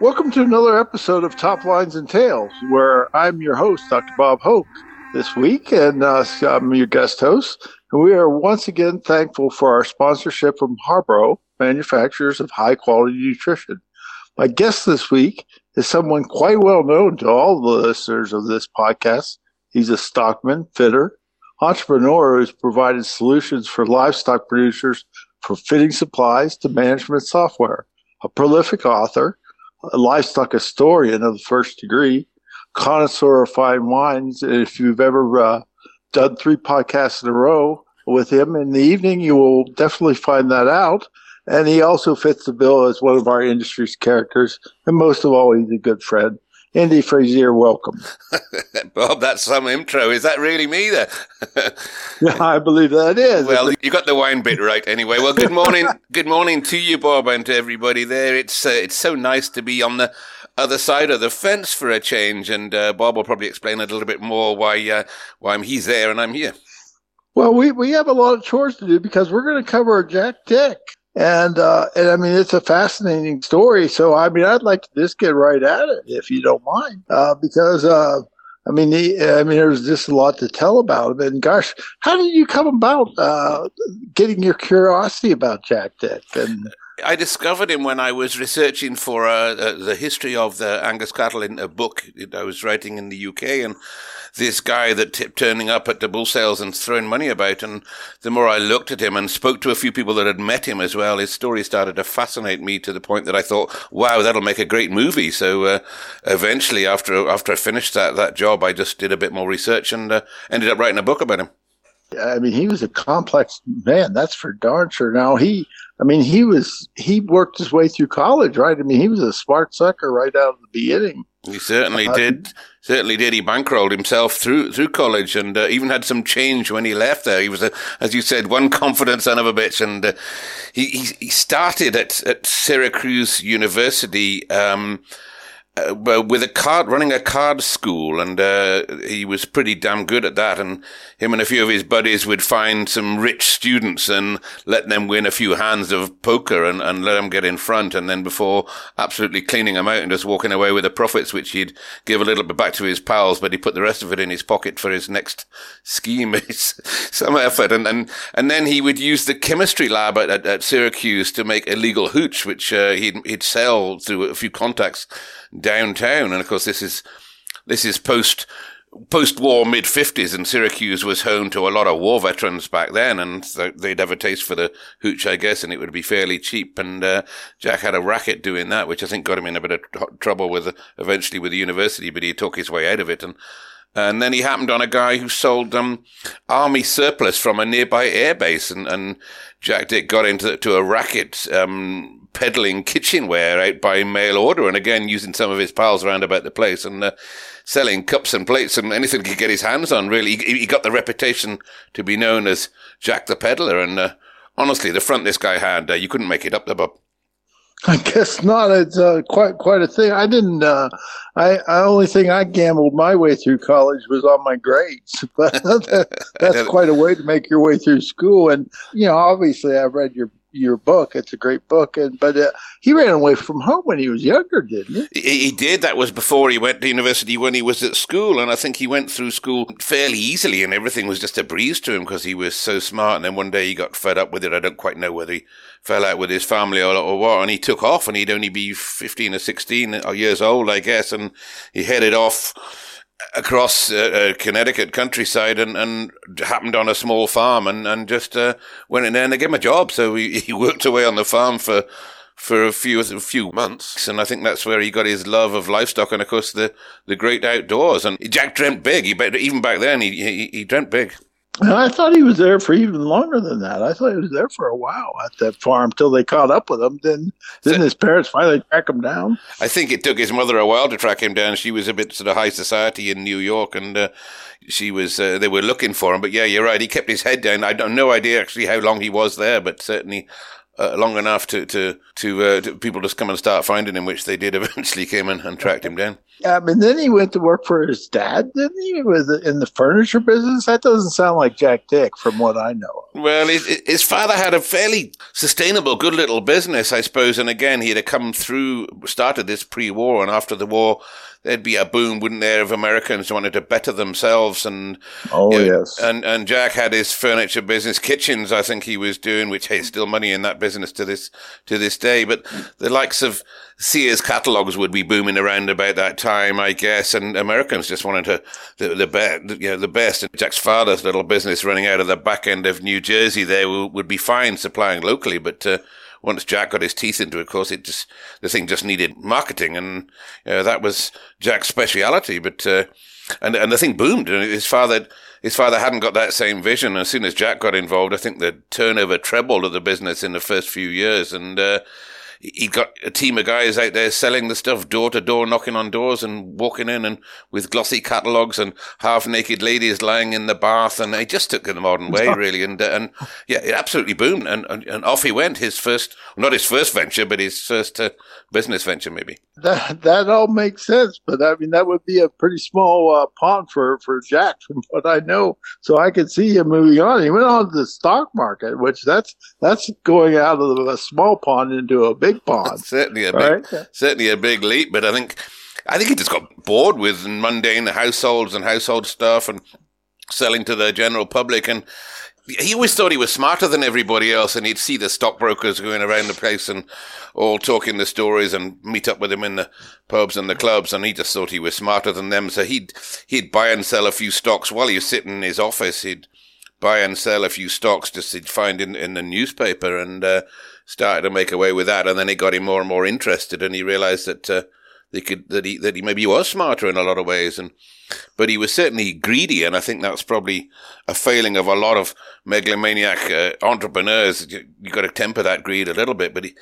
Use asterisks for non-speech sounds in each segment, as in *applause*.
Welcome to another episode of Top Lines and Tales, where I'm your host, Dr. Bob Hoke, this week, and uh, I'm your guest host. And we are once again thankful for our sponsorship from Harbro, manufacturers of high quality nutrition. My guest this week is someone quite well known to all the listeners of this podcast. He's a stockman, fitter, entrepreneur who's provided solutions for livestock producers for fitting supplies to management software, a prolific author livestock historian of the first degree, connoisseur of fine wines. If you've ever uh, done three podcasts in a row with him in the evening, you will definitely find that out. And he also fits the bill as one of our industry's characters. And most of all, he's a good friend. Andy Frazier, welcome. *laughs* Bob, that's some intro. Is that really me there? *laughs* yeah, I believe that is. Well, you got the wine bit right anyway. Well, good morning. *laughs* good morning to you, Bob, and to everybody there. It's uh, it's so nice to be on the other side of the fence for a change, and uh, Bob will probably explain a little bit more why uh, why he's there and I'm here. Well, we, we have a lot of chores to do because we're going to cover Jack Dick. And uh, and I mean, it's a fascinating story. So I mean, I'd like to just get right at it, if you don't mind, uh, because uh, I mean, I mean, there's just a lot to tell about him. And gosh, how did you come about uh, getting your curiosity about Jack Dick? And I discovered him when I was researching for uh, the history of the Angus cattle in a book that I was writing in the UK, and this guy that kept turning up at the bull sales and throwing money about. And the more I looked at him and spoke to a few people that had met him as well, his story started to fascinate me to the point that I thought, wow, that'll make a great movie. So uh, eventually, after after I finished that that job, I just did a bit more research and uh, ended up writing a book about him. I mean, he was a complex man. That's for darn sure. Now he, I mean, he was he worked his way through college, right? I mean, he was a smart sucker right out of the beginning. He certainly uh, did. Certainly did. He bankrolled himself through through college, and uh, even had some change when he left there. He was, a, as you said, one *laughs* confident son of a bitch, and uh, he, he, he started at at Syracuse University. Um, uh, with a card running a card school, and uh, he was pretty damn good at that. And him and a few of his buddies would find some rich students and let them win a few hands of poker and, and let them get in front. And then before absolutely cleaning them out and just walking away with the profits, which he'd give a little bit back to his pals, but he put the rest of it in his pocket for his next scheme. *laughs* Some effort. And, and, and then he would use the chemistry lab at, at, at Syracuse to make illegal hooch, which uh, he'd, he'd sell through a few contacts downtown. And of course, this is, this is post, post-war mid 50s and Syracuse was home to a lot of war veterans back then and they'd have a taste for the hooch, I guess, and it would be fairly cheap. And, uh, Jack had a racket doing that, which I think got him in a bit of trouble with, eventually with the university, but he took his way out of it. And, and then he happened on a guy who sold um, army surplus from a nearby airbase, and, and Jack Dick got into to a racket um, peddling kitchenware out by mail order, and again using some of his pals around about the place and uh, selling cups and plates and anything he could get his hands on. Really, he, he, got the reputation to be known as Jack the Peddler, and uh, honestly, the front this guy had, uh, you couldn't make it up, the Bob. I guess not. It's uh, quite quite a thing. I didn't. Uh, I, I only thing I gambled my way through college was on my grades, *laughs* but that's *laughs* quite a way to make your way through school. And you know, obviously, I've read your your book. It's a great book, and but uh, he ran away from home when he was younger, didn't he? he? He did. That was before he went to university. When he was at school, and I think he went through school fairly easily, and everything was just a breeze to him because he was so smart. And then one day he got fed up with it. I don't quite know whether he fell out with his family or, or what, and he took off, and he'd only be fifteen or sixteen years old, I guess, and he headed off across uh, uh, Connecticut countryside and, and happened on a small farm and, and just uh, went in there and they gave him a job. So he, *laughs* he worked away on the farm for for a few a few months, and I think that's where he got his love of livestock and of course the the great outdoors. And Jack dreamt big. He even back then he he, he dreamt big. I thought he was there for even longer than that. I thought he was there for a while at that farm till they caught up with him. Then, then his parents finally track him down. I think it took his mother a while to track him down. She was a bit sort of high society in New York, and uh, she was. Uh, they were looking for him. But yeah, you're right. He kept his head down. I have no idea actually how long he was there, but certainly uh, long enough to to to, uh, to, people just come and start finding him, which they did *laughs* eventually came and, and tracked him down. Yeah, and then he went to work for his dad, didn't he? Was in the furniture business. That doesn't sound like Jack Dick, from what I know. Well, his, his father had a fairly sustainable, good little business, I suppose. And again, he had come through, started this pre-war, and after the war, there'd be a boom, wouldn't there, of Americans who wanted to better themselves. And oh you know, yes, and and Jack had his furniture business, kitchens. I think he was doing, which hey, still money in that business to this to this day. But the likes of Sears catalogs would be booming around about that time, I guess, and Americans just wanted to the the best, you know, the best. And Jack's father's little business running out of the back end of New Jersey there would be fine supplying locally, but. Uh, once Jack got his teeth into it, of course, it just the thing just needed marketing, and uh, that was Jack's speciality. But uh, and and the thing boomed. And his father his father hadn't got that same vision. As soon as Jack got involved, I think the turnover trebled of the business in the first few years, and uh, he got a team of guys out there selling the stuff door to door, knocking on doors and walking in and with glossy catalogs and half naked ladies lying in the bath. And he just took it the modern way, *laughs* really. And, uh, and yeah, it absolutely boomed. And, and, and, off he went. His first, not his first venture, but his first uh, business venture, maybe. That, that all makes sense. But I mean, that would be a pretty small uh, pond for, for Jack, *laughs* from what I know. So I could see him moving on. He went on to the stock market, which that's, that's going out of a small pond into a big big pond. *laughs* certainly a big, certainly a big leap, but I think I think he just got bored with mundane households and household stuff and selling to the general public and he always thought he was smarter than everybody else, and he'd see the stockbrokers going around the place and all talking the stories and meet up with him in the pubs and the clubs, and he just thought he was smarter than them. So he'd he'd buy and sell a few stocks while he was sitting in his office. He'd buy and sell a few stocks just he'd find in in the newspaper, and uh, started to make away with that, and then it got him more and more interested, and he realized that uh, they could that he that he maybe he was smarter in a lot of ways, and but he was certainly greedy, and I think that's probably a failing of a lot of megalomaniac uh, entrepreneurs. You, you got to temper that greed a little bit, but he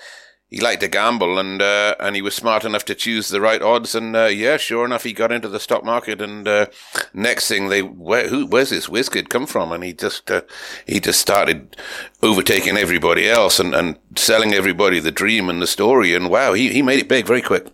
he liked to gamble and uh, and he was smart enough to choose the right odds and uh, yeah sure enough he got into the stock market and uh, next thing they where who where's this whiz kid come from and he just uh, he just started overtaking everybody else and, and selling everybody the dream and the story and wow he, he made it big very quick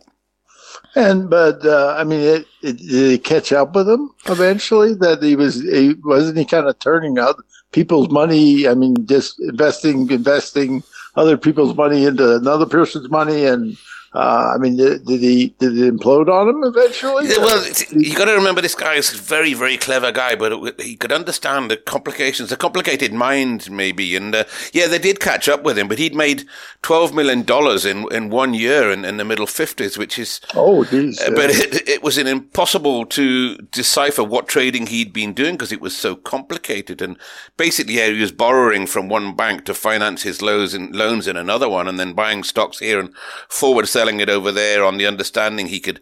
and but uh, I mean, it, it, did it catch up with him eventually? That he was he wasn't he kind of turning out people's money? I mean, just investing, investing other people's money into another person's money and uh, I mean, did, did, he did it implode on him eventually? Well, you got to remember this guy is a very very clever guy, but it, he could understand the complications, a complicated mind maybe, and uh, yeah, they did catch up with him. But he'd made twelve million dollars in in one year in, in the middle fifties, which is oh, geez, uh, but it, it was impossible to decipher what trading he'd been doing because it was so complicated. And basically, yeah, he was borrowing from one bank to finance his loans in loans in another one, and then buying stocks here and forward selling selling it over there on the understanding he could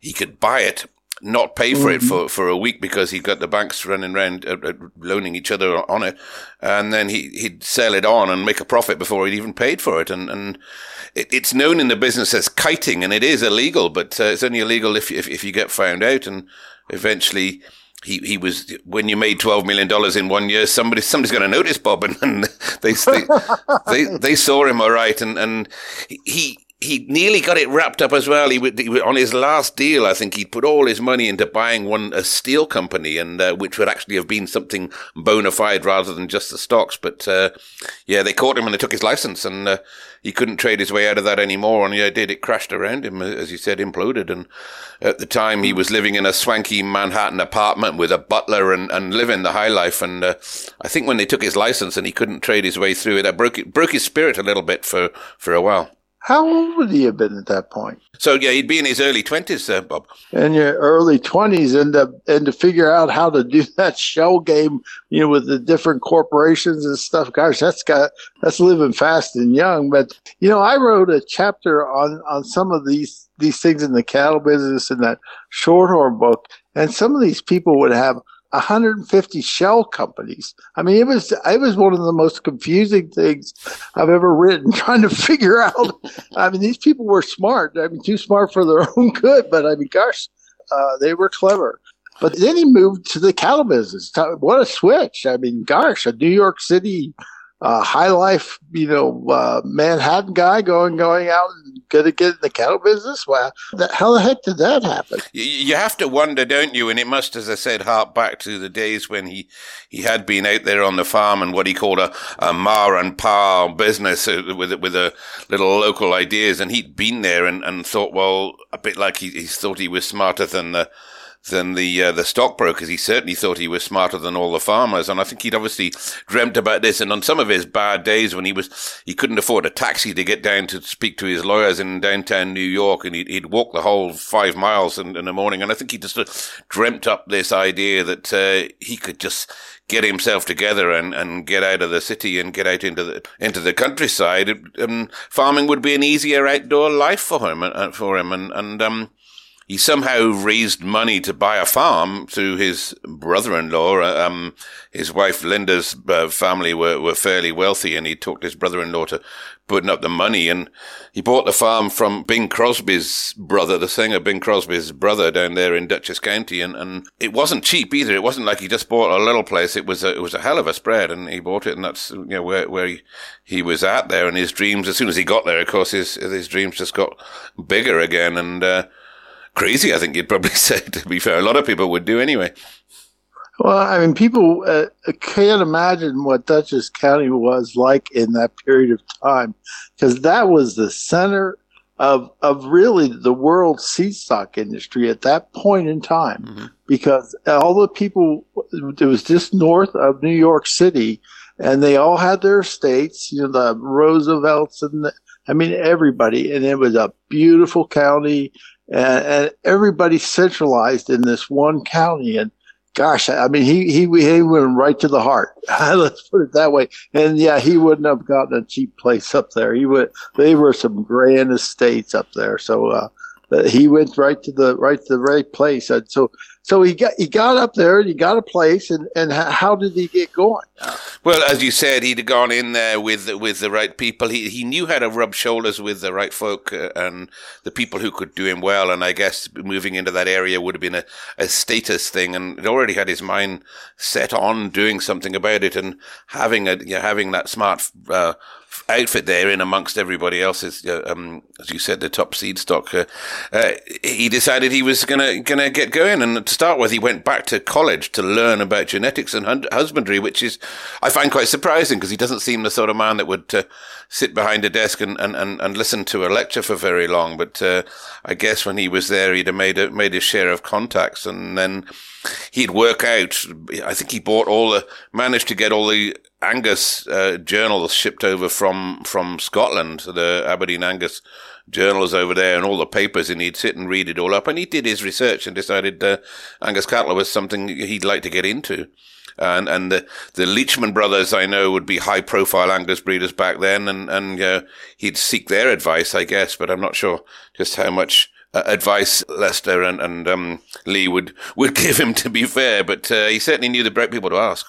he could buy it, not pay for mm-hmm. it for, for a week because he got the banks running around uh, uh, loaning each other on it, and then he he'd sell it on and make a profit before he'd even paid for it, and and it, it's known in the business as kiting, and it is illegal, but uh, it's only illegal if, if if you get found out, and eventually he, he was when you made twelve million dollars in one year. Somebody somebody's going to notice Bob, and, *laughs* and they, they they they saw him all right, and and he he nearly got it wrapped up as well. He, would, he on his last deal, I think he'd put all his money into buying one a steel company, and uh, which would actually have been something bona fide rather than just the stocks. But uh, yeah, they caught him and they took his license, and uh, he couldn't trade his way out of that anymore. And yeah, it did. It crashed around him, as you said, imploded. And at the time, he was living in a swanky Manhattan apartment with a butler and, and living the high life. And uh, I think when they took his license and he couldn't trade his way through it, that broke broke his spirit a little bit for for a while. How old would he have been at that point? So yeah, he'd be in his early twenties, uh, Bob. In your early twenties, and to and to figure out how to do *laughs* that shell game, you know, with the different corporations and stuff. Gosh, that's got that's living fast and young. But you know, I wrote a chapter on on some of these these things in the cattle business in that Shorthorn book, and some of these people would have 150 shell companies. I mean, it was it was one of the most confusing things I've ever written, *laughs* trying to figure out. I mean, these people were smart. I mean, too smart for their *laughs* own good, but I mean, gosh, uh, they were clever. But then he moved to the cattle business. What a switch! I mean, gosh, a New York City uh, high life, you know, uh, Manhattan guy going going out and going to get in the cattle business. Well, how the heck did that happen? You have to wonder, don't you? And it must, as I said, hark back to the days when he he had been out there on the farm and what he called a, a ma and pa business uh, with with a little local ideas, and he'd been there and, and thought, well, a bit like he, he thought he was smarter than the than the uh, the stockbrokers. He certainly thought he was smarter than all the farmers, and I think he'd obviously dreamt about this. And on some of his bad days, when he was he couldn't afford a taxi to get down to speak to his lawyers in downtown New York, and he'd, he'd walk the whole five miles in, in the morning. And I think he just uh, dreamt up this idea that uh, he could just get himself together and, and get out of the city and get out into the into the countryside. And farming would be an easier outdoor life for him uh, for him, and and um he somehow raised money to buy a farm through his brother-in-law. Uh, um, his wife Linda's uh, family were, were fairly wealthy, and he talked his brother-in-law to putting up the money. And he bought the farm from Bing Crosby's brother, the singer Bing Crosby's brother, down there in Dutchess County. And, and it wasn't cheap either. It wasn't like he just bought a little place. It was a, it was a hell of a spread, and he bought it, and that's you know where where he, he was at there. And his dreams, as soon as he got there, of course, his his dreams just got bigger again, and. Uh, crazy, I think you'd probably *laughs* say, to be fair. A lot of people would do anyway. Well, I mean, people uh, can't imagine what Dutchess County was like in that period of time because that was the center of of really the world seed stock industry at that point in time mm-hmm. because all the people it was just north of New York City and they all had their estates you know the Roosevelts and the, I mean everybody and it was a beautiful county and, and everybody centralized in this one county. And gosh, I mean, he he he went right to the heart. *laughs* Let's put it that way. And yeah, he wouldn't have gotten a cheap place up there. He would. They were some grand estates up there. So uh, he went right to the right to the right place. And so so he got he got up there and he got a place and and how did he get going? Well as you said he'd gone in there with with the right people. He he knew how to rub shoulders with the right folk uh, and the people who could do him well. And i guess moving into that area would have been a, a status thing. And it already had his mind set on doing something about it. And having a you know, having that smart uh, outfit there in amongst everybody else's, uh, um, as you said, the top seed stock. Uh, uh, he decided he was gonna gonna get going, and to start with, he went back to college to learn about genetics and husbandry, which is I find quite surprising because he doesn't seem the sort of man that would uh, sit behind a desk and, and, and, and, listen to a lecture for very long. But uh, I guess when he was there, he'd have made a, made share of contacts, and then he'd work out. I think he bought all the managed to get all the Angus uh, journals shipped over from from Scotland, the Aberdeen Angus journals over there, and all the papers, and he'd sit and read it all up. And he did his research and decided uh, Angus cattle was something he'd like to get into. And and the the Leachman brothers, I know, would be high profile Angus breeders back then, and and uh, he'd seek their advice, I guess, but I'm not sure just how much uh, advice Lester and, and um, Lee would, would *laughs* give him, to be fair, but uh, he certainly knew the right people to ask.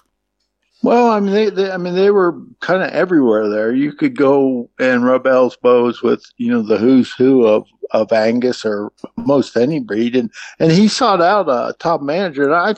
Well, I mean, they, they I mean, they were kind of everywhere there. You could go and rub elbows with, you know, the who's who of, of Angus or most any breed, and and he sought out a top manager. And I,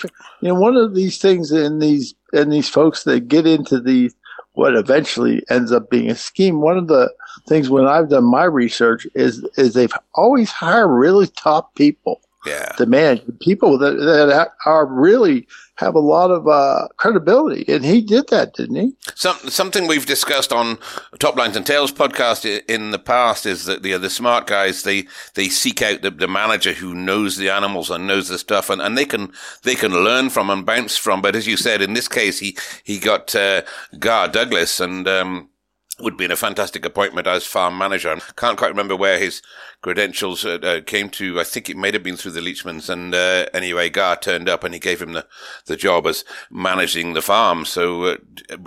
you know, one of these things in these and these folks that get into these what eventually ends up being a scheme. One of the things when I've done my research is is they've always hired really top people yeah. to manage people that that are really have a lot of uh, credibility, and he did that, didn't he? Some, something we've discussed on Top Lines and Tales podcast in the past is that the the smart guys they they seek out the, the manager who knows the animals and knows the stuff, and, and they can they can learn from and bounce from. But as you said, in this case, he he got uh, Gar Douglas and. Um, would be in a fantastic appointment as farm manager. I can't quite remember where his credentials uh, uh, came to. I think it may have been through the Leachmans. And uh, anyway, Gar turned up and he gave him the, the job as managing the farm. So uh,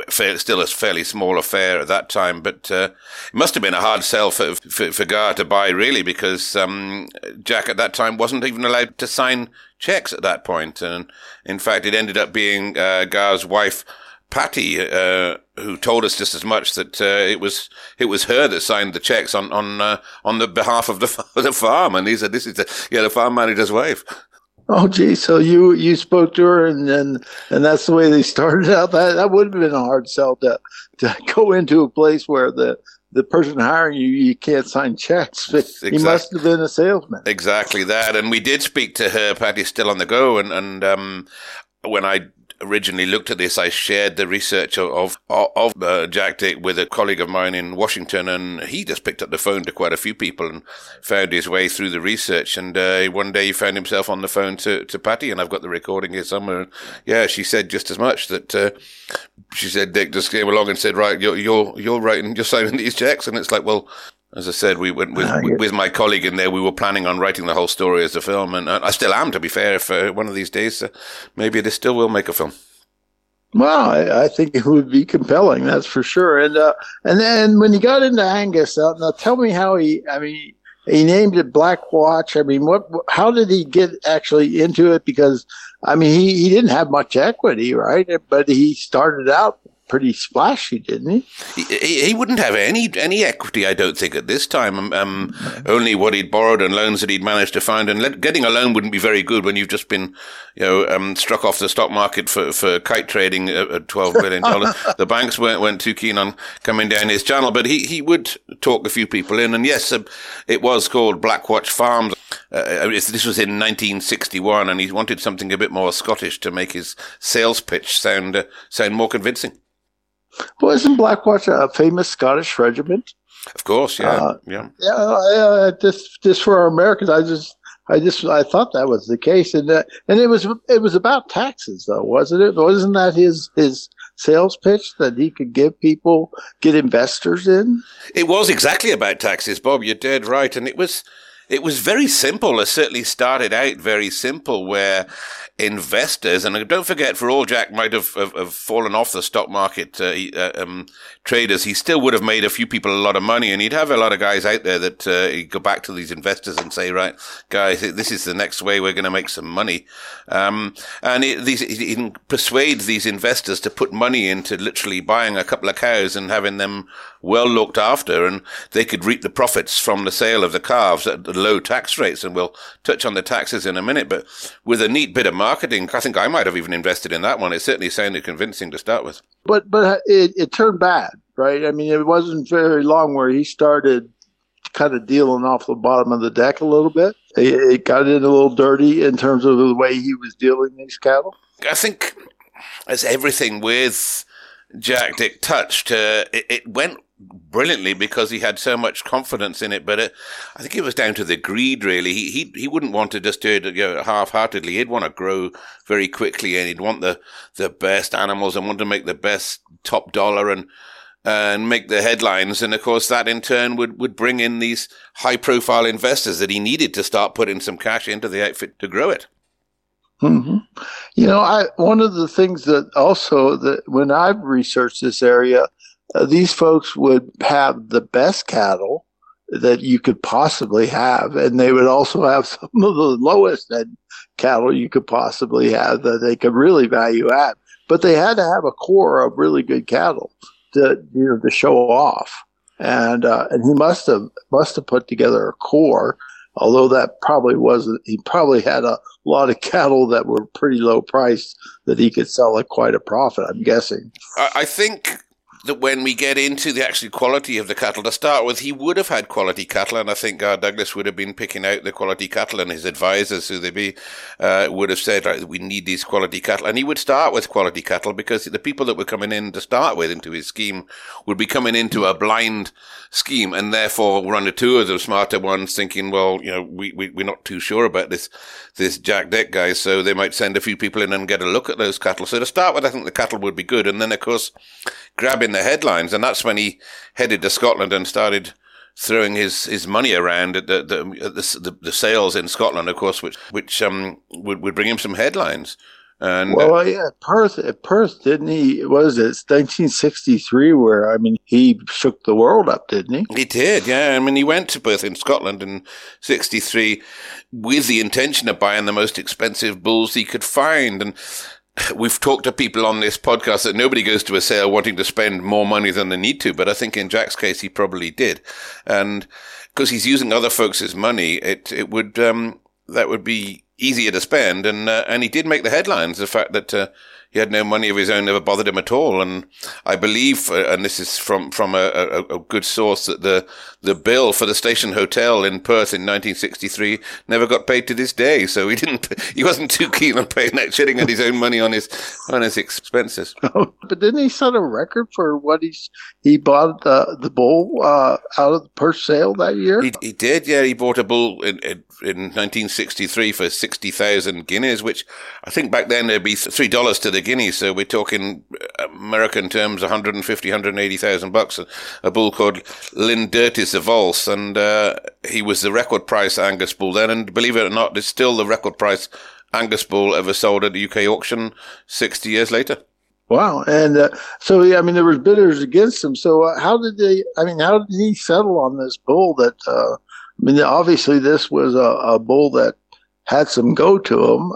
still a fairly small affair at that time, but uh, it must have been a hard sell for, for, for Gar to buy really because um, Jack at that time wasn't even allowed to sign checks at that point. And in fact, it ended up being Gar's wife Patty, uh, who told us just as much that uh, it was it was her that signed the checks on on uh, on the behalf of the *laughs* the farm, and he said, "This is the yeah the farm manager's wife." Oh, gee, so you you spoke to her, and and and that's the way they *laughs* started out. That that would have been a hard sell to to *laughs* go into a place where the the person hiring you you can't sign checks. But exactly. He must have been a salesman. Exactly that. And we did speak to her. Patty's still on the go, and and um, when I originally looked at this, I shared the research of of, of uh, Jack Dick with a colleague of mine in Washington, and he just picked up the phone to quite a few people and found his way through the research. And uh, one day he found himself on the phone to, to Patty, and I've got the recording here somewhere. Yeah, she said just as much that uh, she said Dick just came along and said, "Right, you're you're you're writing, you're signing these checks," and it's like, well, as I said, we went with, uh, with my colleague in there. We were planning on writing the whole story as a film, and I still am, to be fair. If uh, one of these days, uh, maybe they still will make a film. Well, I, I, think it would be compelling, that's for sure. And uh, and then when he got into Angus, uh, now tell me how he. I mean, he named it Black Watch. I mean, what? How did he get actually into it? Because I mean, he, he didn't have much equity, right? But he started out pretty splashy, didn't he? he? He, wouldn't have any any equity, I don't think, at this time. Um, um only what he'd borrowed and loans that he'd managed to find. And let, getting a loan wouldn't be very good when you've just been, you know, um, struck off the stock market for, for kite trading at twelve billion dollars. *laughs* the banks weren't weren't too keen on coming down his channel, but he he would talk a few people in. And yes, uh, it was called Blackwatch Farms. Uh, this was in 1961, and he wanted something a bit more Scottish to make his sales pitch sound uh, sound more convincing. Well, isn't Blackwatch a famous Scottish regiment? Of course, yeah, uh, yeah, yeah. Uh, just, just for our Americans, I just, I just, I thought that was the case, and uh, and it was, it was about taxes, though, wasn't it? Wasn't that his his sales pitch that he could give people, get investors in? It was exactly about taxes, Bob. You're dead right, and it was it was very simple. It certainly started out very simple, where investors, and don't forget, for all Jack might have, have, have fallen off the stock market uh, uh, um, traders, he still would have made a few people a lot of money, and he'd have a lot of guys out there that uh, he'd go back to these investors and say, right, guys, this is the next way we're going to make some money. Um, and it, these, he persuades these investors to put money into literally buying a couple of cows and having them well looked after, and they could reap the profits from the sale of the calves at the low tax rates. And we'll touch on the taxes in a minute, but with a neat bit of marketing, I think I might have even invested in that one. It certainly sounded convincing to start with. But but it, it turned bad, right? I mean, it wasn't very long where he started kind of dealing off the bottom of the deck a little bit. It, it got in a little dirty in terms of the way he was dealing these cattle. I think as everything with Jack Dick touched, uh, it, it, went brilliantly because he had so much confidence in it. But it, I think it was down to the greed, really. He he, he wouldn't want to just do it you know, half-heartedly. He'd want to grow very quickly, and he'd want the the best animals and want to make the best top dollar and and make the headlines. And of course, that in turn would, would bring in these high profile investors that he needed to start putting some cash into the outfit to grow it. Mm-hmm. You know, I one of the things that also that when I've researched this area, uh, these folks would have the best cattle that you could possibly have, and they would also have *laughs* some of the lowest end cattle you could possibly have that they could really value add. But they had to have a core of really good cattle to you know to show off, and uh, and he must have must have put together a core. Although that probably wasn't, he probably had a lot of *laughs* cattle that were pretty low priced that he could sell at quite a profit. I'm guessing. I think that when we get into the actual quality of the cattle to start with, he would have had quality cattle, and I think uh, Douglas would have been picking out the quality cattle, and his advisors, who they be, uh, would have said, we need these quality cattle, and he would start with quality cattle because the people that were coming in to start with into his scheme would be coming into a blind scheme, and therefore one or two of the smarter ones thinking, well, you know, we, we we're not too sure about this this Jack Dick guy, so they might send a few people in and get a look at those cattle. So to start with, I think the cattle would be good, and then of course grabbing the headlines, and that's when he headed to Scotland and started throwing his, his money around at the the, the, the sales in Scotland, of course, which which um would, would bring him some headlines. And well, uh, yeah, Perth, Perth, didn't he? Was it 1963? Where I mean, he shook the world up, didn't he? He did, yeah. I mean, he went to Perth in Scotland in '63 with the intention of buying the most expensive bulls he could find, and we've talked to people on this podcast that nobody goes to a sale wanting to spend more money than they need to, but I think in Jack's case, he probably did. And because he's using other folks' money, it, it would, um, that would be easier to spend. And, uh, and he did make the headlines. The fact that, uh, he had no money of his own, never bothered him at all. And I believe, uh, and this is from from a, a, a, good source, that the the bill for the station hotel in Perth in 1963 never got paid to this day. So he didn't, *laughs* he wasn't too keen on paying that shitting and his own money on his on his expenses. *laughs* but didn't he set a record for what he's he bought the the bull uh, out of the Perth sale that year? He, he did, yeah. He bought a bull in, in, in 1963 for sixty thousand guineas, which I think back then there'd be three dollars to the the guineas. So we're talking American terms, 150, 180,000 bucks. A, a, bull called Lindertis Evulse, and uh, he was the record price Angus bull then. And believe it or not, it's still the record price Angus bull ever sold at the UK auction 60 years later. Wow. And uh, so, yeah, I mean, there was bidders against him. So uh, how did they, I mean, how did he settle on this bull that, uh, I mean, obviously this was a, a bull that had some go to him.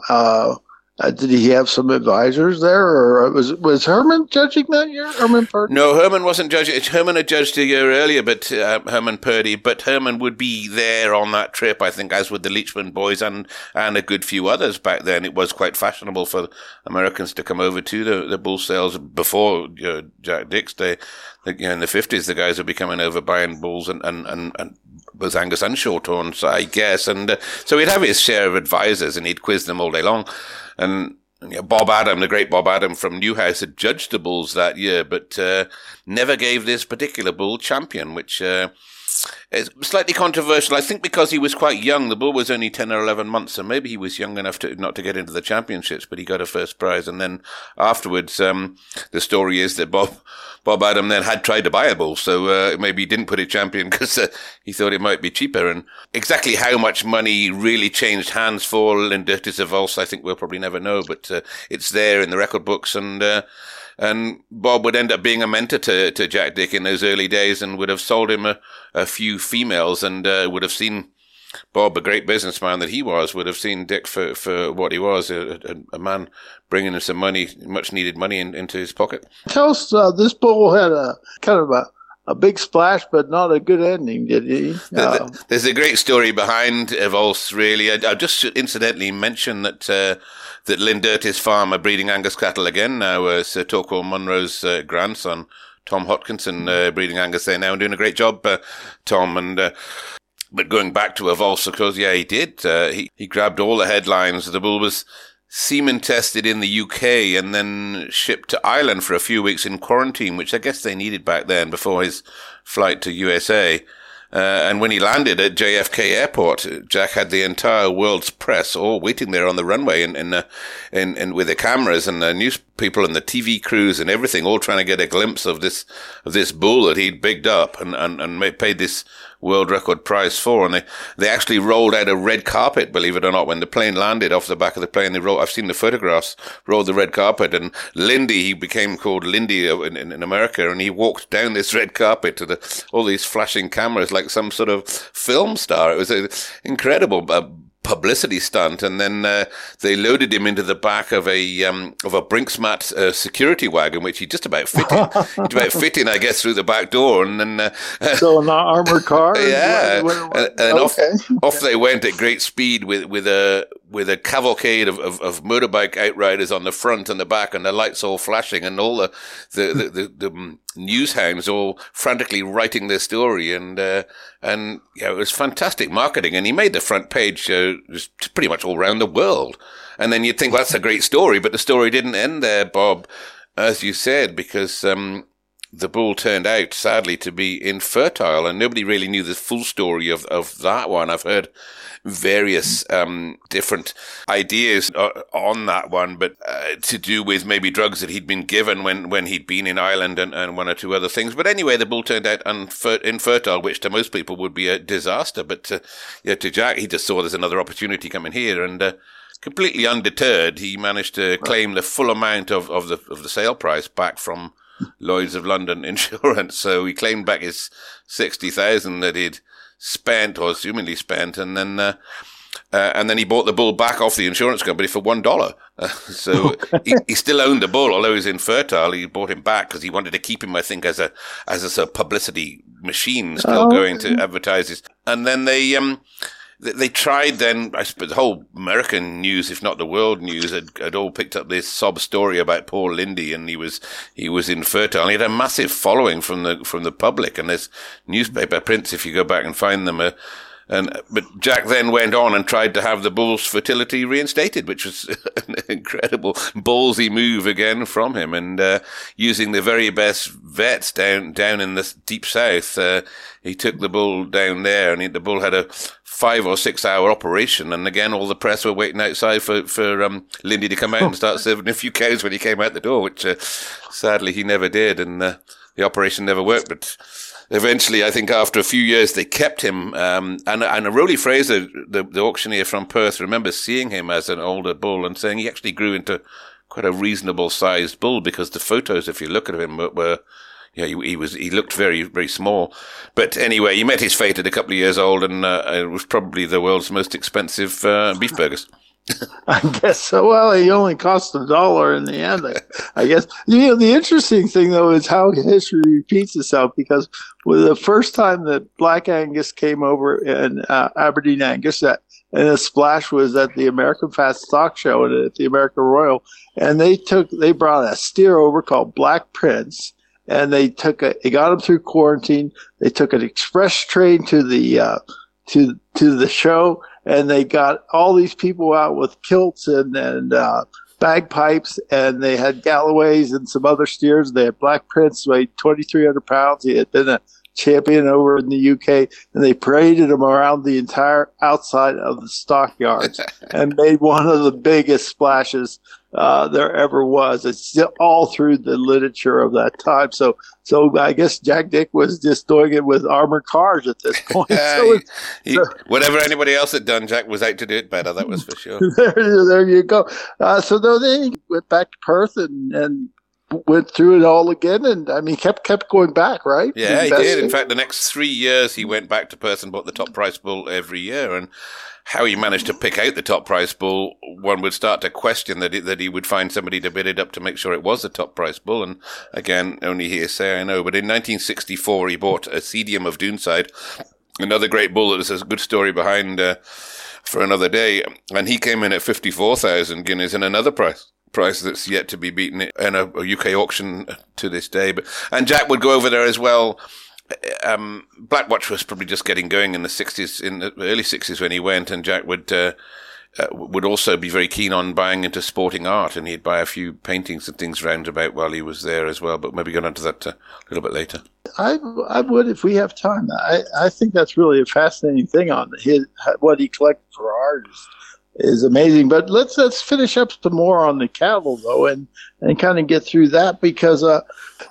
Uh, uh, did he have some advisors there, or was was Herman judging that year? Herman Purdy? No, Herman wasn't judging. Herman had judged a year earlier, but uh, Herman Purdy. But Herman would be there on that trip, I think, as with the Leachman boys and and a good few others back then. It was quite fashionable for Americans to come over to the the bull sales before you know, Jack Dick's day. You know, in the fifties, the guys would be coming over buying bulls and and and, and was Angus and Shorthorns, I guess. And uh, so he'd have his share of advisors, and he'd quiz them all day long. And you know, Bob Adam, the great Bob Adam from Newhouse, had judged the bulls that year, but uh, never gave this particular bull champion, which uh, is slightly controversial. I think because he was quite young. The bull was only ten or eleven months, so maybe he was young enough to not to get into the championships, but he got a first prize. And then afterwards, um, the story is that Bob Bob Adam then had tried to buy a bull, so uh, maybe he didn't put it champion *laughs* because uh, he thought it might be cheaper. And exactly how much money really changed hands for Lindertis Evulse, I think we'll probably never know, but uh, it's there in the record books. And uh, and Bob would end up being a mentor to, to Jack Dick in those early days and would have sold him a, a few females and uh, would have seen Bob, a great businessman that he was, would have seen Dick for, for what he was, a, a, a man bringing him some money, much needed money in, into his pocket. Tell us, uh, this bull had a kind of a, a big splash, but not a good ending, did he? Uh, There's a great story behind Evulse, really. I, just incidentally mention that uh, that Lindertis Farm are breeding Angus cattle again now. Uh, Sir Torquil Munro's uh, grandson, Tom Hodkinson, uh, breeding Angus there now and doing a great job, uh, Tom. And uh, but going back to a Valse, of course, yeah, he did. Uh, he, he grabbed all the headlines. The bull was semen tested in the UK and then shipped to Ireland for a few weeks in quarantine, which I guess they needed back then before his flight to USA. Uh, and when he landed at JFK Airport, Jack had the entire world's press all waiting there on the runway and in, in, in, with the cameras and the news people and the TV crews and everything, all trying to get a glimpse of this of this bull that he'd bigged up and and, and paid this world record prize for. And they, they actually rolled out a red carpet, believe it or not, when the plane landed off the back of the plane. They rolled, I've seen the photographs, rolled the red carpet. And Lindy, he became called Lindy in, in, in America, and he walked down this red carpet to the, all these flashing cameras like some sort of film star. It was an incredible uh, publicity stunt, and then uh, they loaded him into the back of a um, of a Brinksmat uh, security wagon, which he just about fit in, *laughs* just about fit in, I guess, through the back door, and then uh, *laughs* so an armored car, yeah, and, and okay. off off they went at great speed with with a with a cavalcade of, of, of, motorbike outriders on the front and the back and the lights all flashing and all the, the, the, the, the news hounds all frantically writing their story. And, uh, and, yeah, it was fantastic marketing. And he made the front page, uh, pretty much all around the world. And then you'd think, well, that's a great story, but the story didn't end there, Bob, as you said, because, um, the bull turned out sadly to be infertile and nobody really knew the full story of, of that one. I've heard various um, different ideas uh, on that one, but uh, to do with maybe drugs that he'd been given when, when he'd been in Ireland and, and one or two other things. But anyway, the bull turned out infertile, which to most people would be a disaster. But to, yeah, to Jack, he just saw there's another opportunity coming here and. Uh, completely undeterred, he managed to claim the full amount of, of the of the sale price back from Lloyd's of London *laughs* Insurance. So he claimed back his sixty thousand that he'd spent or assumingly spent, and then uh, uh, and then he bought the bull back off the insurance company for one dollar. Uh, *laughs* so he, *laughs* he, still owned the bull, although he's infertile. He bought him back because he wanted to keep him, I think, as a as a sort of publicity machine, still oh, going to advertise his. And then they um they tried then, I suppose the whole American news, if not the world news, had, had all picked up this sob story about poor Lindy and he was, he was infertile. He had a massive following from the, from the public and there's newspaper prints, if you go back and find them, uh, and, but Jack then went on and tried to have the bull's fertility reinstated, which was *laughs* an incredible ballsy move again from him. And, uh, using the very best vets down, down in the deep south, uh, he took the bull down there and he, the bull had a five or six hour operation. And again, all the press were waiting outside for, for, um, Lindy to come out and start serving a few cows when he came out the door, which, uh, sadly he never did. And, uh, the operation never worked, but, eventually, I think after a few years, they kept him. Um, and and Rowley Fraser, the, the auctioneer from Perth, remembers seeing him as an older bull and saying he actually grew into quite a reasonable sized bull because the photos, if you look at him, were, were yeah, he, he, was he looked very very small. But anyway, he met his fate at a couple of years old, and uh, it was probably the world's most expensive uh, beef burgers. *laughs* I guess so. Well, he only cost a dollar in the end. I, I, guess. You know, the interesting thing though is how history repeats itself because the first time that Black Angus came over in uh, Aberdeen Angus, that and the splash was at the American Fat Stock Show and at the American Royal, and they took they brought a steer over called Black Prince, and they took a they got him through quarantine. They took an express train to the uh, to to the show and they got all these people out with kilts and and uh, bagpipes, and they had Galloways and some other steers. They had Black Prince, weighed 2,300 pounds. He had been a champion over in the UK, and they paraded him around the entire outside of the stockyards *laughs* and made one of the biggest splashes uh, there ever was. It's all through the literature of that time. So, so I guess Jack Dick was just doing it with armored cars at this *laughs* point. so he, he, whatever anybody else had done, Jack was out to do it better. That was for sure. there, *laughs* there you go. Uh, so then he went back to Perth and, and went through it all again, and I mean, kept kept going back, right? Yeah, Investing. he did. In fact, the next three years, he went back to Perth and bought the top price bull every year, and how he managed to pick out the top price bull, one would start to question that he, that he would find somebody to bid it up to make sure it was the top price bull. And again, only hearsay, I know. But in 1964, he bought a Cedium of Doonside, another great bull that has a good story behind uh, for another day. And he came in at 54,000 guineas in another price price that's yet to be beaten in a, a, UK auction to this day. But and Jack would go over there as well um, Blackwatch was probably just getting going in the 60s, in the early 60s when he went, and Jack would uh, uh, would also be very keen on buying into sporting art, and he'd buy a few paintings and things round about while he was there as well. But maybe get onto that uh, a little bit later. I I would if we have time. I I think that's really a fascinating thing on his what he collected for art is amazing. But let's let's finish up some more on the cattle though, and and kind of get through that because uh,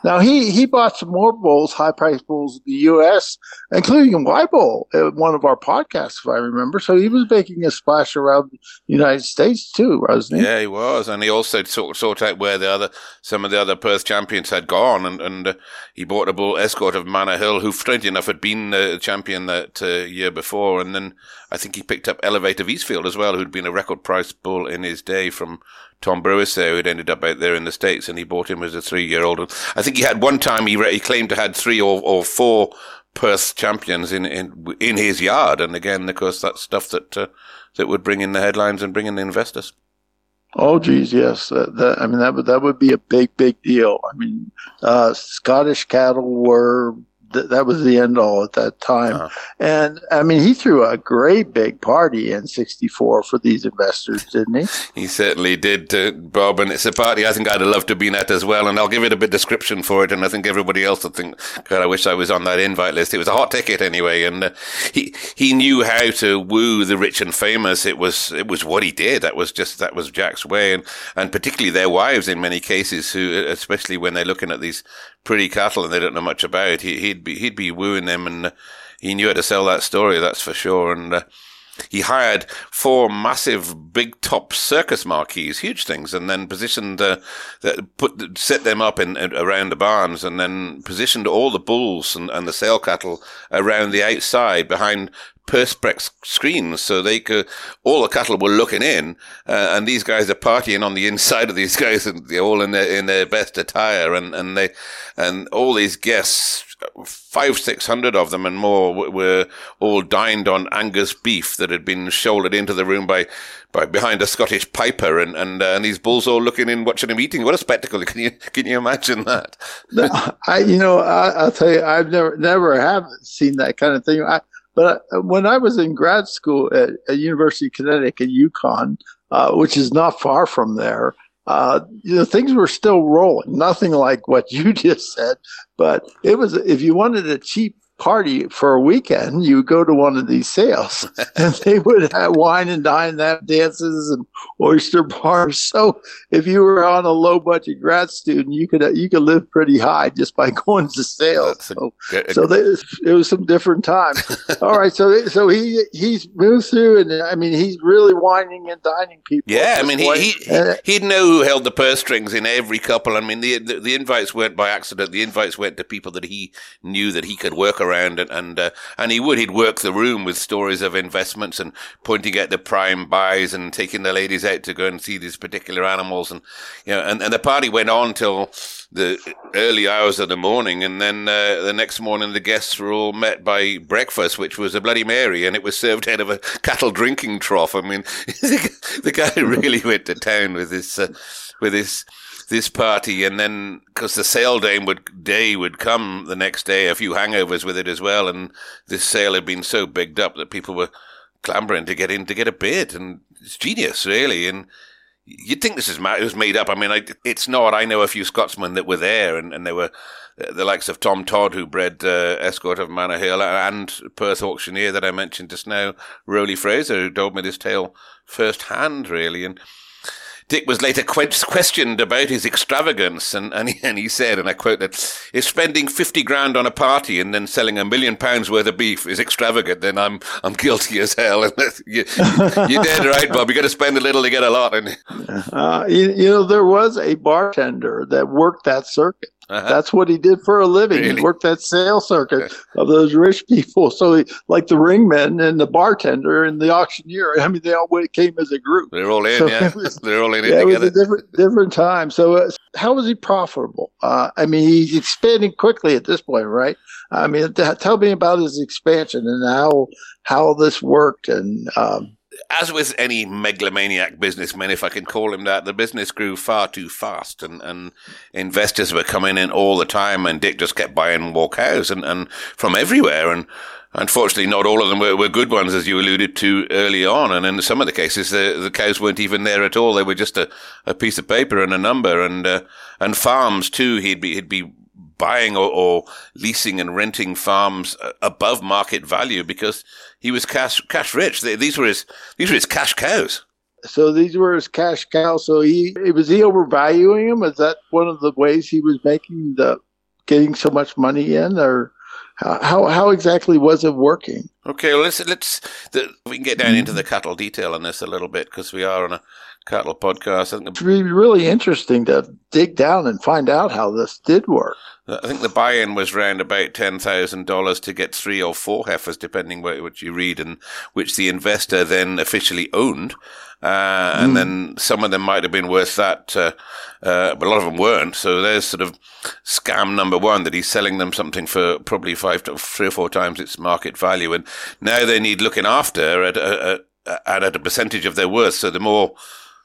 now he he bought some more bulls, high price bulls in the U.S., including Y bull at one of our podcasts, if I remember. So he was making a splash around the United States too, wasn't he? Yeah, he was, and he also sort sort out where the other some of the other Perth champions had gone, and and uh, he bought a bull escort of Manor Hill, who strangely enough had been the champion that uh, year before, and then I think he picked up Elevate of Eastfield as well, who'd been a record price bull in his day from Tom Brewis there, who'd ended up out there in the States, and he bought him as a three year old. I think he had one time he, re- he claimed to had three or, or four Perth champions in, in in his yard, and again, of course, that's stuff that uh, that would bring in the headlines and bring in the investors. Oh, geez, yes. That, that, I mean, that would that would be a big, big deal. I mean, uh, Scottish cattle were th- that was the end all at that time. Uh-huh. And I mean, he threw a great big party in '64 for these investors, didn't he? he certainly did, uh, Bob. And it's a party I think I'd have loved to have been at as well. And I'll give it a bit description for it. And I think everybody else would think, God, I wish I was on that invite list. It was a hot ticket anyway. And uh, he he knew how to woo the rich and famous. It was it was what he did. That was just that was Jack's way. And and particularly their wives in many cases, who especially when they're looking at these pretty cattle and they don't know much about. He, he'd be he'd be wooing them, and he knew how to sell that story. That's for sure. And uh, he hired four massive big top circus marquees, huge things, and then positioned uh, put set them up in, in, around the barns, and then positioned all the bulls and, and the sale cattle around the outside behind perspex screens so they could all the cattle were looking in uh, and these guys are partying on the inside of these guys and they're all in their in their best attire and and they and all these guests five, six hundred of them and more were all dined on Angus beef that had been shouldered into the room by, by behind a Scottish piper and, and, uh, and these bulls all looking in, watching him eating. What a spectacle. *laughs* Can you, can you imagine that? I, you know, I, will tell you, I've never, never have seen that kind of thing. I, but when I was in grad school at, at University of Connecticut, UConn, uh, which is not far from there, uh, you know, things were still rolling. Nothing like what you *laughs* just said, but it was if you wanted a cheap party for a weekend, you go to one of these sales *laughs* and they would have wine and dine, have dances and oyster bars. So if you were on a low budget grad student, you could uh, you could live pretty high just by *laughs* going to sales. So, so they, it was some different times. *laughs* All right, so so he he's moved through, and I mean he's really wining and dining people. Yeah, I mean he, he he'd know who held the purse strings in every couple. I mean the, the the invites weren't by accident. The invites went to people that he knew that he could work around, and and uh, and he would he'd work the room with stories of investments and pointing at the prime buys and taking the ladies out to go and see these particular animals, and you know, and, and the party went on till the early hours of the morning, and then uh, the next morning the guests were all met by breakfast, which was a Bloody Mary, and it was served out of a cattle drinking trough. I mean, *laughs* the guy really went to town with this uh, with this this party, and then because the sale day would day would come the next day, a few hangovers with it as well, and this sale had been so bigged up that people were clambering to get in to get a bid, and it's genius, really, and. You'd think this is it was made up. I mean, I, it's not. I know a few Scotsmen that were there, and, and they were uh, the likes of Tom Todd, who bred uh, Escort of Manor Hill, and Perth auctioneer that I mentioned just now, Rowley Fraser, who told me this tale first hand, really. And Dick was later questioned about his extravagance, and, and, he, *laughs* and he said, and I quote that, if spending 50 grand on a party and then selling a million pounds worth of beef is extravagant, then I'm I'm guilty as hell. *laughs* you, are dead right, Bob. You got to spend a little to get a lot. And *laughs* uh, you, you know, there was a bartender that worked that circuit. Uh-huh. That's what he did for a living. Really? He worked that sales circuit of those rich people. So, he, like the ringman and the bartender and the auctioneer, I mean, they all came as a group. They're all in, so yeah. *laughs* Was, They're all in yeah, it, it was a different, different time. So, uh, how was he profitable? Uh, I mean, he's expanding quickly at this point, right? I mean, t- tell me about his expansion and how how this worked and. Um, as with any megalomaniac businessman, if I can call him that, the business grew far too fast, and, and investors were coming in all the time, and Dick just kept buying more cows and, and from everywhere. And unfortunately, not all of them were, were good ones, as you alluded to early on. And in some of the cases, the, the cows weren't even there at all; they were just a, a piece of paper and a number. And uh, and farms too, he'd be he'd be buying or, or, leasing and renting farms uh, above market value because he was cash cash rich. These were his these were his cash cows. So these were his cash cows. So he was he overvaluing them? Is that one of the ways he was making the getting so much money in, or how how exactly was it working? Okay, well, let's let's the, we can get down into the cattle detail on this a little bit because we are on a cattle podcast. I think it'd be really interesting to dig down and find out how this did work. I think the buy-in was around about ten thousand dollars to get three or four heifers, depending what you read, and which the investor then officially owned. Uh, and mm. then some of them might have been worth that, uh, uh, but a lot of them weren't. So there's sort of scam number one that he's selling them something for probably five to three or four times its market value, and now they need looking after at a, at, at a percentage of their worth. So the more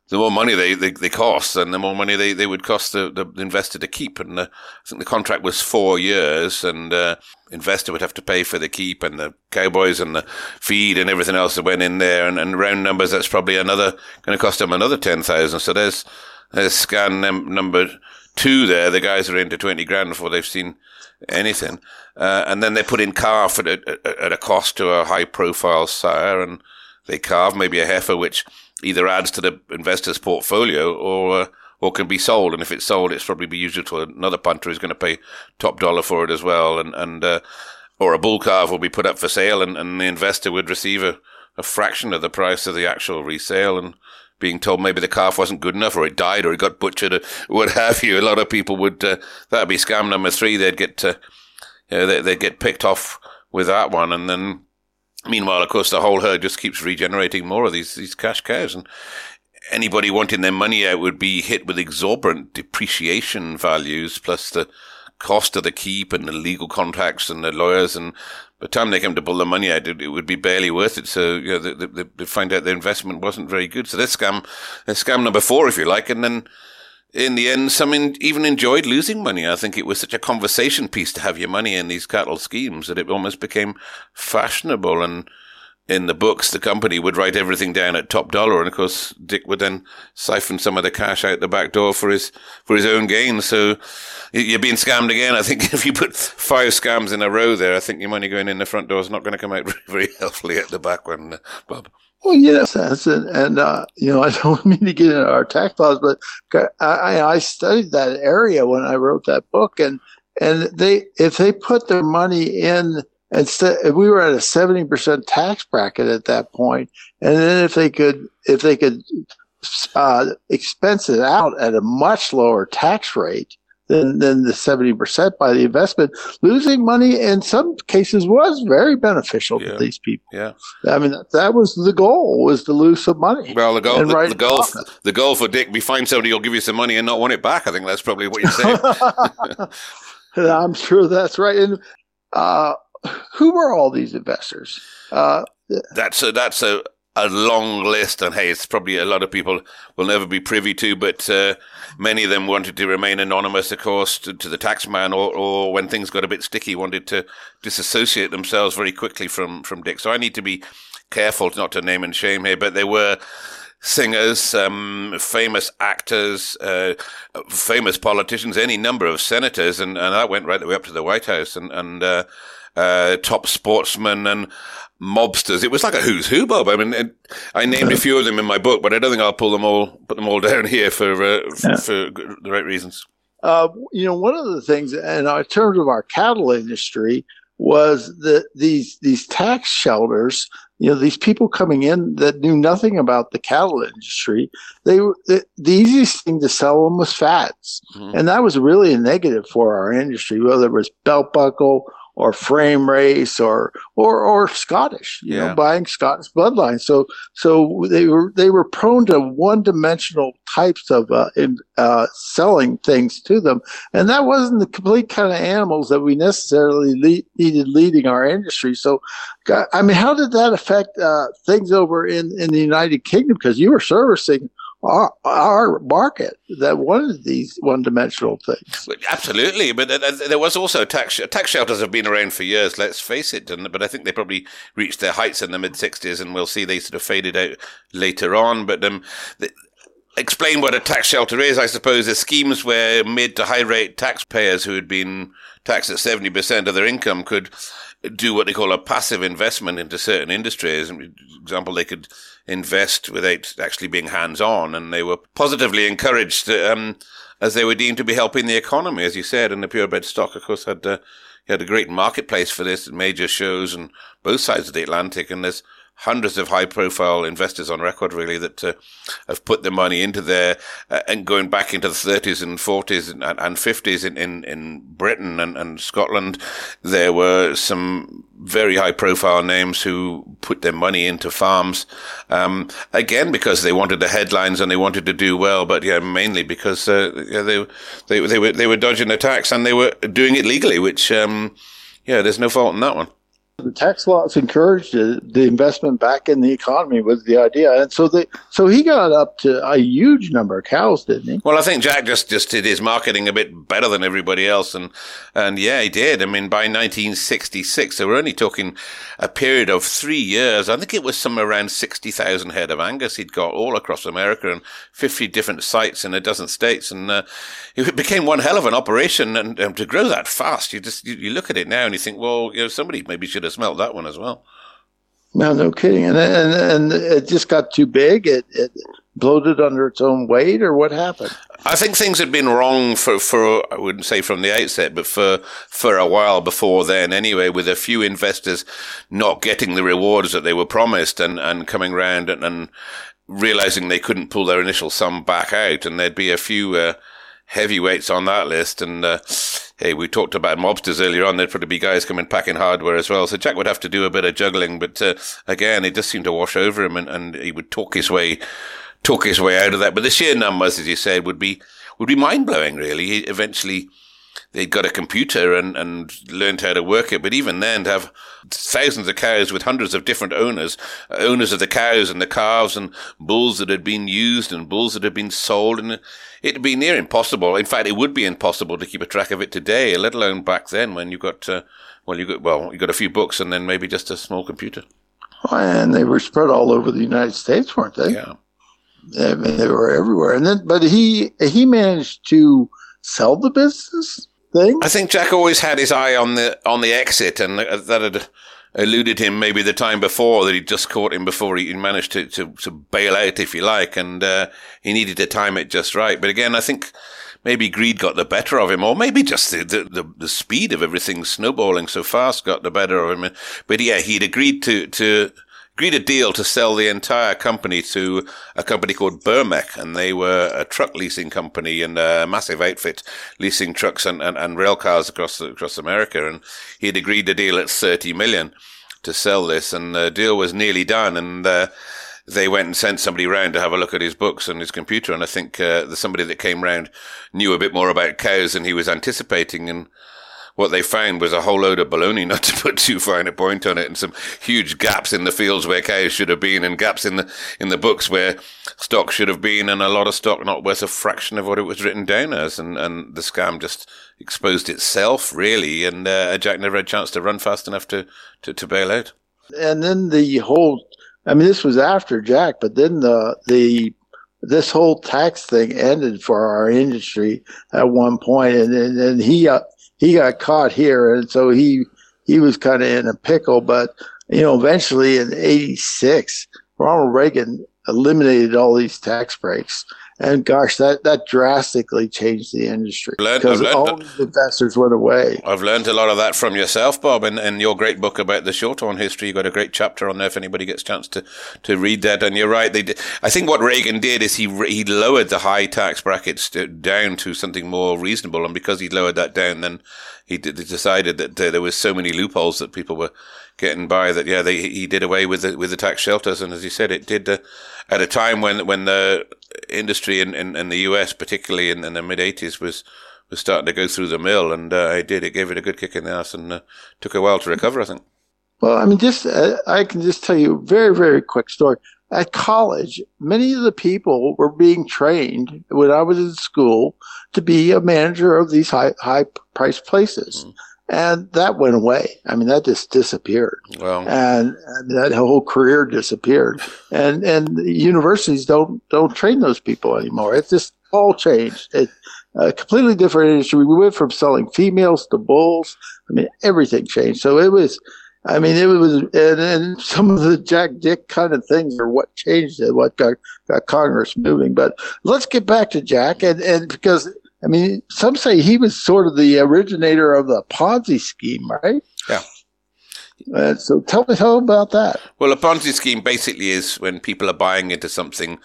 the more money they, they, they cost and the more money they, they would cost the, the investor to keep. And uh, I think the contract was four years and uh, investor would have to pay for the keep and the cowboys and the feed and everything else that went in there. And, and round numbers, that's probably another, going to cost them another 10,000. So there's, there's scan num- number two there. The guys are into 20 grand before they've seen anything. Uh, and then they put in calf at a, at a cost to a high profile sire and they carve maybe a heifer, which either adds to the investor's portfolio or uh, or can be sold. And if it's sold, it's probably be used to another punter who's going to pay top dollar for it as well. And and uh, or a bull calf will be put up for sale, and, and the investor would receive a, a fraction of the price of the actual resale. And being told maybe the calf wasn't good enough, or it died, or it got butchered, or what have you. A lot of people would uh, that'd be scam number three. They'd get uh, you know, they, they'd get picked off with that one, and then Meanwhile, of course, the whole herd just keeps regenerating more of these these cash cows, and anybody wanting their money out would be hit with exorbitant depreciation values plus the cost of the keep and the legal contracts and the lawyers. And by the time they came to pull the money out, it, it would be barely worth it. So, you know, they, they, they find out their investment wasn't very good. So that's scam, that's scam number four, if you like. And then in the end, some in, even enjoyed losing money. I think it was such a conversation piece to have your money in these cattle schemes that it almost became fashionable. And in the books, the company would write everything down at top dollar, and of course, Dick would then siphon some of the cash out the back door for his for his own gain. So you're being scammed again. I think *laughs* if you put five scams in a row there, I think your money going in the front door is not going to come out *laughs* very healthily at the back one, uh, Bob. Well, yes, and, and uh, you know, *laughs* I don't mean to get into our tax laws, but I, I studied that area when I wrote that book, and and they if they put their money in instead we were at a 70% tax bracket at that point and then if they could if they could uh, expense it out at a much lower tax rate than, than the 70% by the investment. Losing money in some cases was very beneficial yeah. to these people. Yeah. I mean, that, that, was the goal was to lose some money. Well, the goal, the, the goal, the goal for Dick, we find somebody who'll give you some money and not want it back. I think that's probably what you're saying. *laughs* *laughs* I'm sure that's right. And, uh, who were all these investors? Uh, that's a, that's a, a long list, and hey, it's probably a lot of people will never be privy to, but uh, many of them wanted to remain anonymous, of course, to, to the taxman, or, or when things got a bit sticky, wanted to disassociate themselves very quickly from, from Dick. So I need to be careful not to name and shame here, but there were singers, um, famous actors, uh, famous politicians, any number of senators, and, and that went right the way up to the White House, and, and uh, uh, top sportsmen and mobsters. It was like a who's who, Bob. I mean, it, I named a few of them in my book, but I don't think I'll pull them all, put them all *laughs* down here for uh, yeah. for, for the right reasons. Uh, you know, one of the things, and in terms of our cattle industry, was that these these tax shelters. You know, these people coming in that knew nothing about the cattle industry. They the, the easiest thing to sell them was fats, mm-hmm. and that was really a negative for our industry. Whether it was belt buckle or frame race or or or Scottish, you yeah. know, buying Scottish bloodline. So so they were they were prone to one dimensional types of uh, in, uh, selling things to them, and that wasn't the complete kind of animals that we necessarily le- needed leading our industry. So, I mean, how did that affect uh, things over in in the United Kingdom? Because you were servicing our, our market that wanted these one-dimensional things. Absolutely, but there was also tax tax shelters have been around for years. Let's face it, but I think they probably reached their heights in the mid '60s, and we'll see they sort of faded out later on. But um, the, explain what a tax shelter is. I suppose the schemes where mid to high rate taxpayers who had been taxed at seventy percent of their income could do what they call a passive investment into certain industries. For example, they could invest without actually being hands on, and they were positively encouraged um, as they were deemed to be helping the economy, as you said. And the purebred stock, of course, had uh, had a great marketplace for this, at major shows and both sides of the Atlantic, and there's hundreds of high profile investors on record really that uh, have put their money into there uh, and going back into the 30s and 40s and, and 50s in, in, in Britain and, and Scotland there were some very high profile names who put their money into farms um, again because they wanted the headlines and they wanted to do well but yeah mainly because uh, yeah, they, they, they were they were dodging the tax and they were doing it legally which um, yeah there's no fault in that one the tax laws encouraged the investment back in the economy was the idea, and so the so he got up to a huge number of cows, didn't he? Well, I think Jack just just did his marketing a bit better than everybody else, and and yeah, he did. I mean, by 1966, so we're only talking a period of three years. I think it was somewhere around 60,000 head of Angus he'd got all across America and 50 different sites in a dozen states, and uh, it became one hell of an operation. And um, to grow that fast, you just you, you look at it now and you think, well, you know, somebody maybe should have have smelt that one as well. No, no kidding. And and and it just got too big. It, it bloated under its own weight, or what happened? I think things had been wrong for for I wouldn't say from the outset, but for for a while before then. Anyway, with a few investors not getting the rewards that they were promised, and and coming round and, and realizing they couldn't pull their initial sum back out, and there'd be a few. Uh, heavyweights on that list. And uh, hey, we talked about mobsters earlier on. There'd probably be guys coming packing hardware as well. So Jack would have to do a bit of juggling. But uh, again, it just seemed to wash over him, and, and he would talk his way, talk his way out of that. But the sheer numbers, as you said, would be would be mind blowing. Really, he eventually they'd got a computer and, and learned how to work it. But even then, to have thousands of cows with hundreds of different owners, owners of the cows and the calves and bulls that had been used and bulls that had been sold, and it'd be near impossible. In fact, it would be impossible to keep a track of it today, let alone back then when you got, uh, well, you got, well, you got a few books and then maybe just a small computer. And they were spread all over the United States, weren't they? Yeah. I mean, they were everywhere. And then, but he he managed to sell the business thing. I think Jack always had his eye on the on the exit, and that had eluded him maybe the time before that he'd just caught him before he managed to to, to bail out, if you like, and uh, he needed to time it just right. But again, I think maybe greed got the better of him, or maybe just the, the, the, speed of everything snowballing so fast got the better of him. But yeah, he'd agreed to, to agreed a deal to sell the entire company to a company called Bermec, and they were a truck leasing company and a massive outfit leasing trucks and, and, and rail cars across across America. And he'd agreed a deal at thirty million to sell this, and the deal was nearly done. And uh, they went and sent somebody round to have a look at his books and his computer. And I think uh, the somebody that came round knew a bit more about cows than he was anticipating, and what they found was a whole load of baloney, *laughs* not to put too fine a point on it, and some huge gaps in the fields where cows should have been, and gaps in the in the books where stock should have been, and a lot of stock not worth a fraction of what it was written down as, and and the scam just exposed itself really, and uh, Jack never had a chance to run fast enough to, to to bail out. And then the whole, I mean, this was after Jack, but then the the this whole tax thing ended for our industry at one point, and and, he uh, he got caught here, and so he he was kind of in a pickle. But you know, eventually in '86, Ronald Reagan eliminated all these tax breaks, and gosh, that, that drastically changed the industry because all these investors went away. I've learned a lot of that from yourself, Bob, in, in your great book about the short-horn history. You got a great chapter on there if anybody gets a chance to, to read that. And you're right. They did, I think what Reagan did is he he lowered the high tax brackets to, down to something more reasonable, and because he lowered that down, then he decided that uh, there was so many loopholes that people were getting by that yeah they, he did away with the with the tax shelters and as you said it did uh, at a time when when the industry in, in, in the US particularly in, in the mid 80s was was starting to go through the mill and uh, it did it gave it a good kick in the ass and uh, took a while to recover I think well I mean just uh, I can just tell you a very very quick story at college many of the people were being trained when I was in school to be a manager of these high high priced places. Mm. And that went away. I mean, that just disappeared. Well, and, and that whole career disappeared. And and universities don't don't train those people anymore. It's just all changed. It, a completely different industry. We went from selling females to bulls. I mean, everything changed. So it was, I mean, it was, and, and some of the Jack Dick kind of things are what changed it, what got, got Congress moving. But let's get back to Jack, and, and because I mean, some say he was sort of the originator of the Ponzi scheme, right? Yeah. Uh, so tell me how about that. Well, a Ponzi scheme basically is when people are buying into something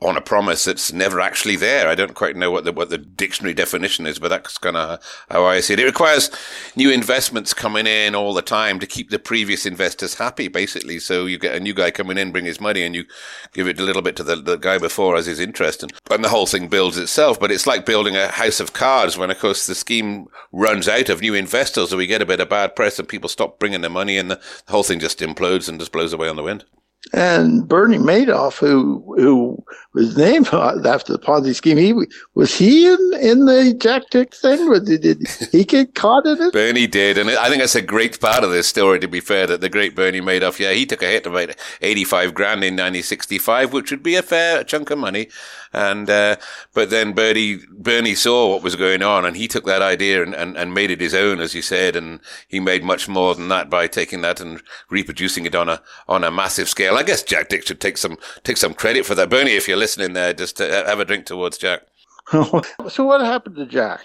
on a promise that's never actually there. I don't quite know what the what the dictionary definition is, but that's kind of how I see it. It requires new investments coming in all the time to keep the previous investors happy, basically. So you get a new guy coming in, bring his money, and you give it a little bit to the, the guy before as his interest, and, and the whole thing builds itself. But it's like building a house of cards when, of course, the scheme runs out of new investors, or we get a bit of bad press, and people stop bringing their money, and the, the whole thing just implodes and just blows away on the wind. And Bernie Madoff, who who was named *laughs* after the Ponzi scheme, he was he in, in the Jack Dick thing? Did, did he get caught in it? Bernie did, and I think that's a great part of this story. To be fair, that the great Bernie Madoff, yeah, he took a hit of about eighty-five grand in nineteen sixty-five, which would be a fair chunk of money. And uh, but then Bernie Bernie saw what was going on, and he took that idea and, and, and made it his own, as you said, and he made much more than that by taking that and reproducing it on a on a massive scale. I guess Jack Dick should take some take some credit for that. Bernie, if you're listening there, just have a drink towards Jack. *laughs* so what happened to Jack?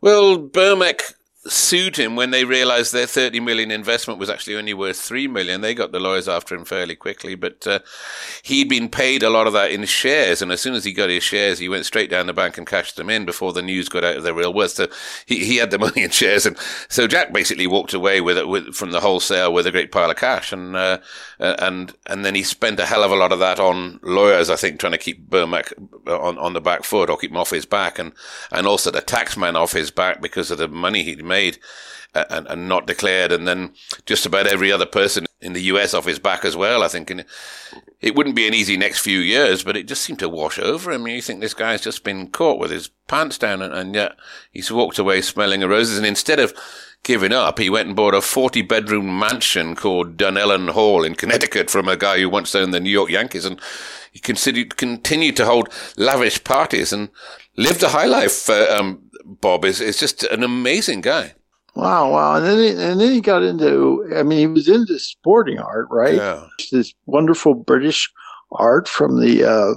Well, Bermec sued him when they realized their 30 million investment was actually only worth 3 million. They got the lawyers after him fairly quickly, but uh, he'd been paid a lot of that in shares. And as soon as he got his shares, he went straight down the bank and cashed them in before the news got out of their real worth. So he, he had the *laughs* money in shares. And so Jack basically walked away with it with, from the wholesale with a great pile of cash. And, uh, and, and then he spent a hell of a lot of that on lawyers, I think, trying to keep Bermec on, on the back foot or keep him off his back and, and also the taxman off his back because of the money he'd made uh, and, and not declared. And then just about every other person in the US off his back as well, I think. And it wouldn't be an easy next few years, but it just seemed to wash over him. You think this guy's just been caught with his pants down and, and yet he's walked away smelling of roses. And instead of giving up, he went and bought a 40 bedroom mansion called Dunellen Hall in Connecticut from a guy who once owned the New York Yankees. And he considered, continued to hold lavish parties and lived a high life. Uh, um, Bob is, is just an amazing guy. Wow, wow. And then he, and then he got into I mean he was into sporting art, right? Yeah. This wonderful British art from the uh,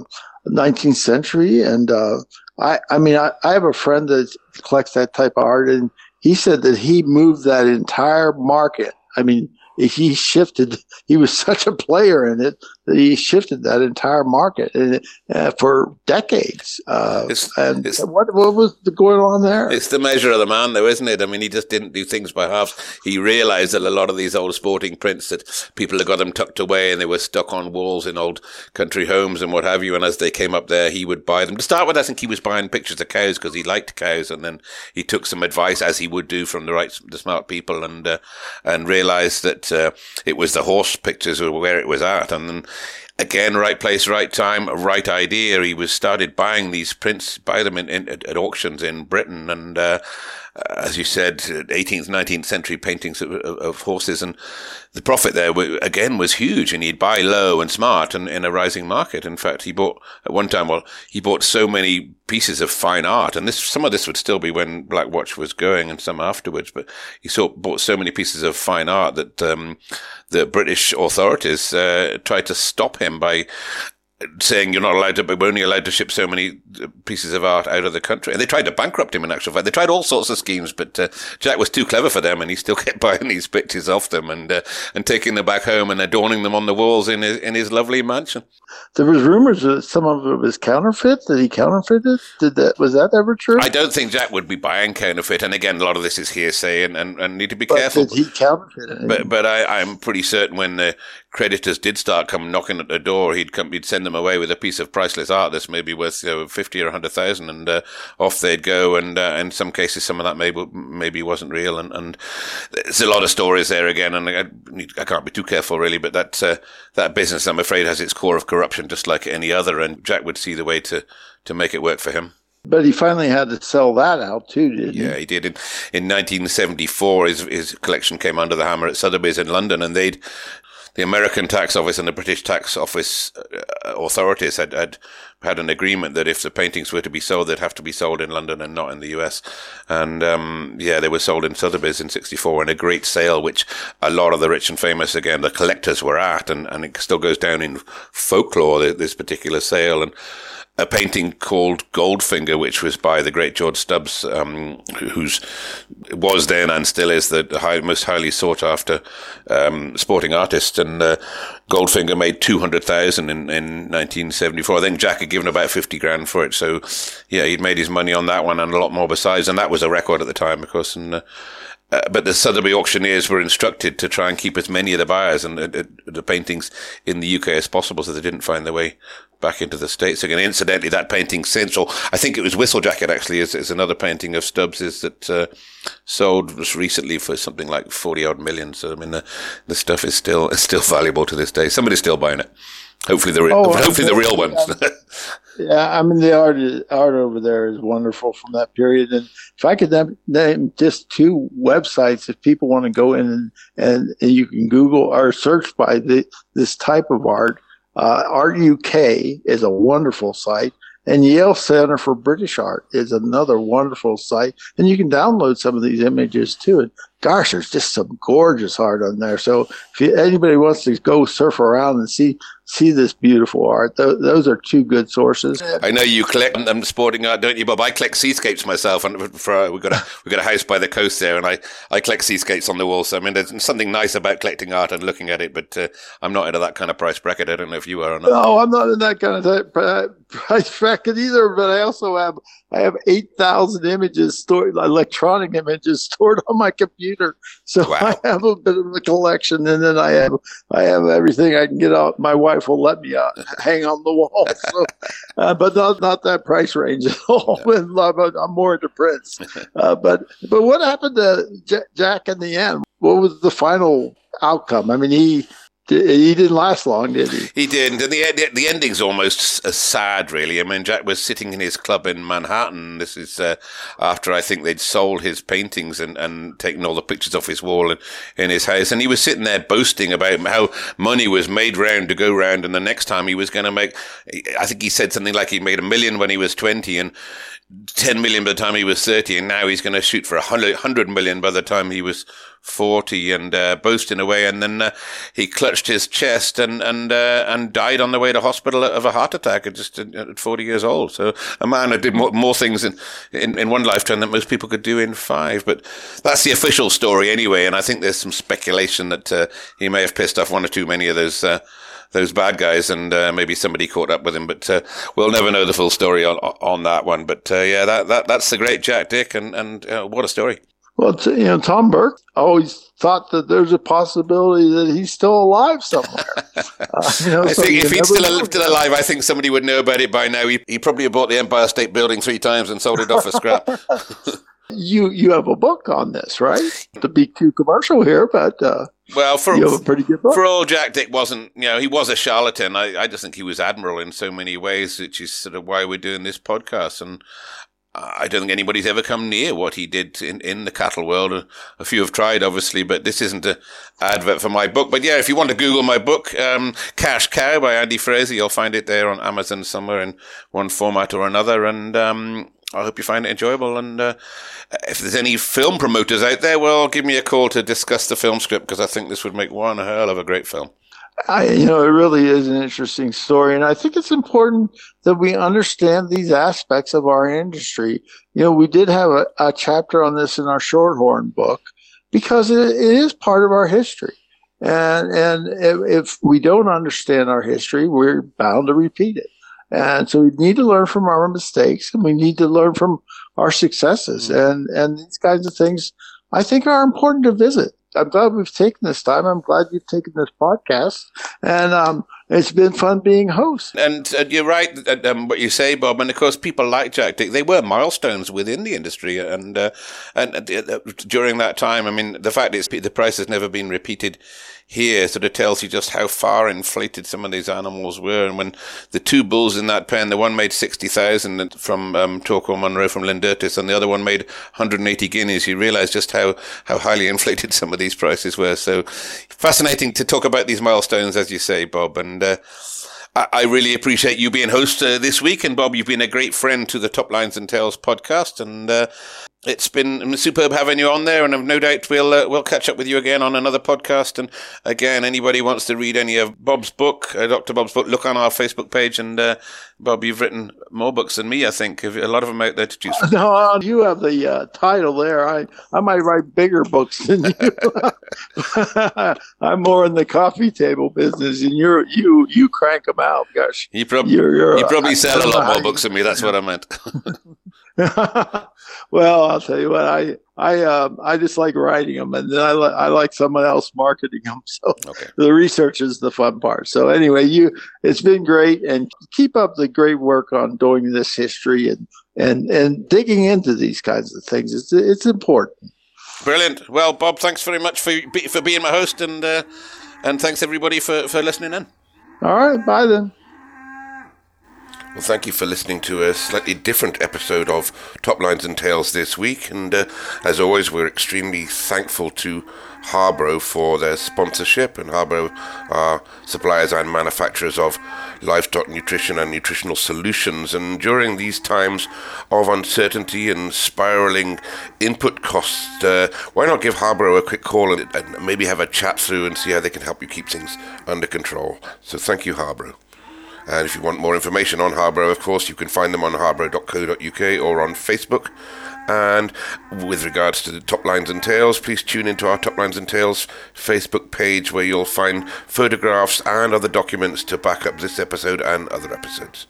19th century and uh, I I mean I, I have a friend that collects that type of art and he said that he moved that entire market. I mean, he shifted. He was *laughs* such a player in it he shifted that entire market uh, for decades. Uh, it's, and it's, what, what was going on there? It's the measure of the man, though, isn't it? I mean, he just didn't do things by halves. He realized that a lot of these old sporting prints that people had got them tucked away and they were stuck on walls in old country homes and what have you. And as they came up there, he would buy them. To start with, I think he was buying pictures of cows because he liked cows, and then he took some advice, as he would do from the right, the smart people, and uh, and realized that uh, it was the horse pictures were where it was at. And then again, right place, right time, right idea. He was started buying these prints, buy them in, in at, at, auctions in Britain, and uh, as you said, 18th, 19th century paintings of, of, of, horses, and the profit there again was huge. And he'd buy low and smart, and in a rising market. In fact, he bought at one time. Well, he bought so many pieces of fine art, and this some of this would still be when Black Watch was going, and some afterwards. But he saw, bought so many pieces of fine art that um, the British authorities uh, tried to stop him by saying you're not allowed to, we're only allowed to ship so many uh, pieces of art out of the country. And they tried to bankrupt him in actual fact. They tried all sorts of schemes, but uh, Jack was too clever for them and he still *laughs* kept buying these pictures off them and, uh, and taking them back home and adorning them on the walls in his, in his lovely mansion. There was rumors that some of it was counterfeit, that he counterfeited. Did that, was that ever true? I don't think Jack would be buying counterfeit. And again, a lot of this is hearsay and, and, and need to be but careful. Did he counterfeit it? But, but I, I'm pretty certain when the creditors did start coming knocking at the door, he'd come, he'd send them away with a piece of priceless art that's maybe worth you know, fifty or hundred thousand, and uh, off they'd go. And uh, in some cases, some of that maybe maybe wasn't real. And, and there's a lot of stories there again. And I, I can't be too careful really, but that uh, that business, I'm afraid, has its core of corruption, just like any other. And Jack would see the way to to make it work for him. But he finally had to sell that out too, didn't he? Yeah, he did. In, in 1974, his, his collection came under the hammer at Sotheby's in London, and they'd the American tax office and the British tax office uh, authorities had, had had an agreement that if the paintings were to be sold, they'd have to be sold in London and not in the US. And um, yeah, they were sold in Sotheby's in '64 in a great sale, which a lot of the rich and famous, again, the collectors were at, and, and it still goes down in folklore this particular sale. And a painting called Goldfinger, which was by the great George Stubbs, um, who's was then and still is the high, most highly sought after um, sporting artist. And uh, Goldfinger made two hundred thousand in in 1974. Then Jack had given about fifty grand for it, so yeah, he'd made his money on that one and a lot more besides. And that was a record at the time, of course. And uh, uh, but the Sotheby auctioneers were instructed to try and keep as many of the buyers and uh, uh the paintings in the UK as possible, so they didn't find their way back into the States again. Incidentally, that painting central, I think it was Whistlejacket actually, is, is another painting of Stubbs's that uh, sold recently for something like 40 odd million. So, I mean, the, the stuff is still, is still *laughs* valuable to this day. Somebody's still buying it. Hopefully the, re- oh, hopefully the real ones. *laughs* yeah, I mean, the art, art over there is wonderful from that period. And if I could name just two websites, if people want to go in and, and, and you can Google or search by the, this type of art, uh, Art UK is a wonderful site, and Yale Center for British Art is another wonderful site. And you can download some of these images too. Gosh, there's just some gorgeous art on there. So if you, anybody wants to go surf around and see see this beautiful art, th- those are two good sources. I know you collect um, sporting art, don't you, Bob? I collect seascapes myself, and for, we've got a we've got a house by the coast there, and I, I collect seascapes on the wall. So I mean, there's something nice about collecting art and looking at it, but uh, I'm not into that kind of price bracket. I don't know if you are or not. No, I'm not in that kind of price bracket either. But I also have I have eight thousand images stored, electronic images stored on my computer. So *laughs* wow. I have a bit of a collection, and then I have I have everything I can get out. My wife will let me uh, *laughs* hang on the wall, *laughs* so, uh, but not not that price range at all. I'm more into prints. Uh, but but what happened to J- Jack in the end? What was the final outcome? I mean, he he didn't last long, did he? He didn't, and the the ending's almost sad, really. I mean, Jack was sitting in his club in Manhattan. This is uh, after I think they'd sold his paintings and, and taken all the pictures off his wall in, in his house, and he was sitting there boasting about how money was made round to go round, and the next time he was going to make, I think he said something like he made a million when he was twenty, and 10 million by the time he was 30, and now he's going to shoot for 100, 100 million by the time he was 40 and uh, boasting away. And then uh, he clutched his chest and and uh, and died on the way to hospital of a heart attack at just at 40 years old. So a man who did more, more things in, in, in one lifetime than most people could do in five. But that's the official story anyway. And I think there's some speculation that uh, he may have pissed off one or too many of those uh, those bad guys, and uh, maybe somebody caught up with him. But uh, we'll never know the full story on on that one. But uh, yeah, that, that that's the great Jack Dick, and and uh, what a story. Well, you know, Tom Burke always thought that there's a possibility that he's still alive somewhere. *laughs* Uh, you know, I so think if he's still, alive, still alive, I think somebody would know about it by now. He, he probably bought the Empire State Building three times and sold it off for scrap. *laughs* you you have a book on this, right? To be too commercial here, but uh, well, for you have a pretty good book. for all Jack Dick wasn't, you know, he was a charlatan. I, I just think he was admirable in so many ways, which is sort of why we're doing this podcast. And I don't think anybody's ever come near what he did in, in the cattle world. A few have tried, obviously, but this isn't an advert for my book. But yeah, if you want to Google my book, um, Cash Cow by Andy Fraser, you'll find it there on Amazon somewhere in one format or another. And um, I hope you find it enjoyable. And uh, if there's any film promoters out there, well, give me a call to discuss the film script because I think this would make one hell of a great film. I, you know, it really is an interesting story, and I think it's important that we understand these aspects of our industry. You know, we did have a, a chapter on this in our Shorthorn book because it, it is part of our history, and and if, if we don't understand our history, we're bound to repeat it. And so we need to learn from our mistakes and we need to learn from our successes. Mm-hmm. And, and these kinds of things I think are important to visit. I'm glad we've taken this time. I'm glad you've taken this podcast. And, um, it's been fun being host. And uh, you're right, uh, um, what you say, Bob. And of course, people like Jack Dick. They were milestones within the industry. And uh, and uh, during that time, I mean, the fact is, the price has never been repeated here sort of tells you just how far inflated some of these animals were. And when the two bulls in that pen, the one made 60,000 from um, Torquil Monroe from Lindertis and the other one made 180 guineas, you realize just how, how highly *laughs* inflated some of these prices were. So fascinating to talk about these milestones, as you say, Bob. And, uh, I really appreciate you being host uh, this week, and Bob, you've been a great friend to the Top Lines and Tales podcast, and uh, it's been superb having you on there, and I've no doubt we'll uh, we'll catch up with you again on another podcast. And again, anybody wants to read any of Bob's book, uh, Doctor Bob's book, look on our Facebook page. And uh, Bob, you've written more books than me, I think. A lot of them out there to choose from. *laughs* No, you have the uh, title there. I I might write bigger books than you. *laughs* I'm more in the coffee table business, and you're you you crank them out. Gosh, you, prob- you're, you're, you probably sell a lot more books than me. That's what I meant. *laughs* *laughs* well, I'll tell you what I I uh, I just like writing them, and then I li- I like someone else marketing them. *laughs* So okay. the research is the fun part. So anyway, you it's been great, and keep up the great work on doing this history and and and digging into these kinds of things. It's it's important. Brilliant. Well, Bob, thanks very much for for being my host, and uh, and thanks everybody for for listening in. All right, bye then. Well, thank you for listening to a slightly different episode of Top Lines and Tales this week. And uh, as always, we're extremely thankful to Harbro for their sponsorship. And Harbro are suppliers and manufacturers of livestock nutrition and nutritional solutions. And during these times of uncertainty and spiraling input costs, uh, why not give Harbro a quick call and, and maybe have a chat through and see how they can help you keep things under control? So thank you, Harbro. And if you want more information on Harbro, of course, you can find them on harbro.co.uk or on Facebook. And with regards to the Top Lines and Tales, please tune into our Top Lines and Tales Facebook page where you'll find photographs and other documents to back up this episode and other episodes.